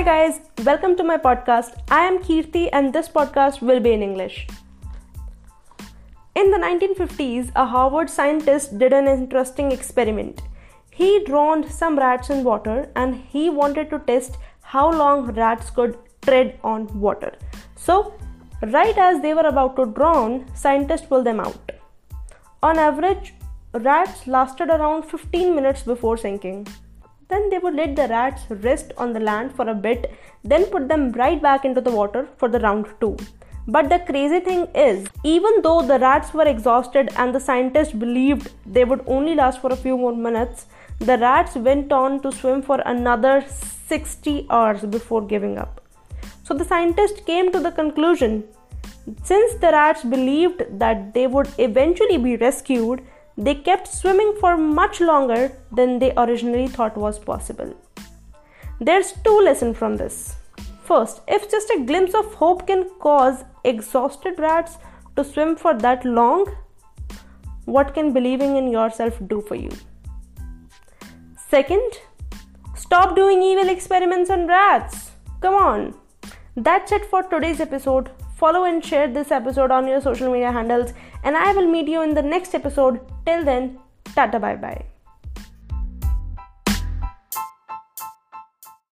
Hi, guys, welcome to my podcast. I am Kirti, and this podcast will be in English. In the 1950s, a Harvard scientist did an interesting experiment. He drowned some rats in water and he wanted to test how long rats could tread on water. So, right as they were about to drown, scientists pulled them out. On average, rats lasted around 15 minutes before sinking. Then they would let the rats rest on the land for a bit, then put them right back into the water for the round two. But the crazy thing is, even though the rats were exhausted and the scientists believed they would only last for a few more minutes, the rats went on to swim for another 60 hours before giving up. So the scientists came to the conclusion since the rats believed that they would eventually be rescued, they kept swimming for much longer than they originally thought was possible. There's two lessons from this. First, if just a glimpse of hope can cause exhausted rats to swim for that long, what can believing in yourself do for you? Second, stop doing evil experiments on rats. Come on. That's it for today's episode. Follow and share this episode on your social media handles, and I will meet you in the next episode. Till then, tata bye bye.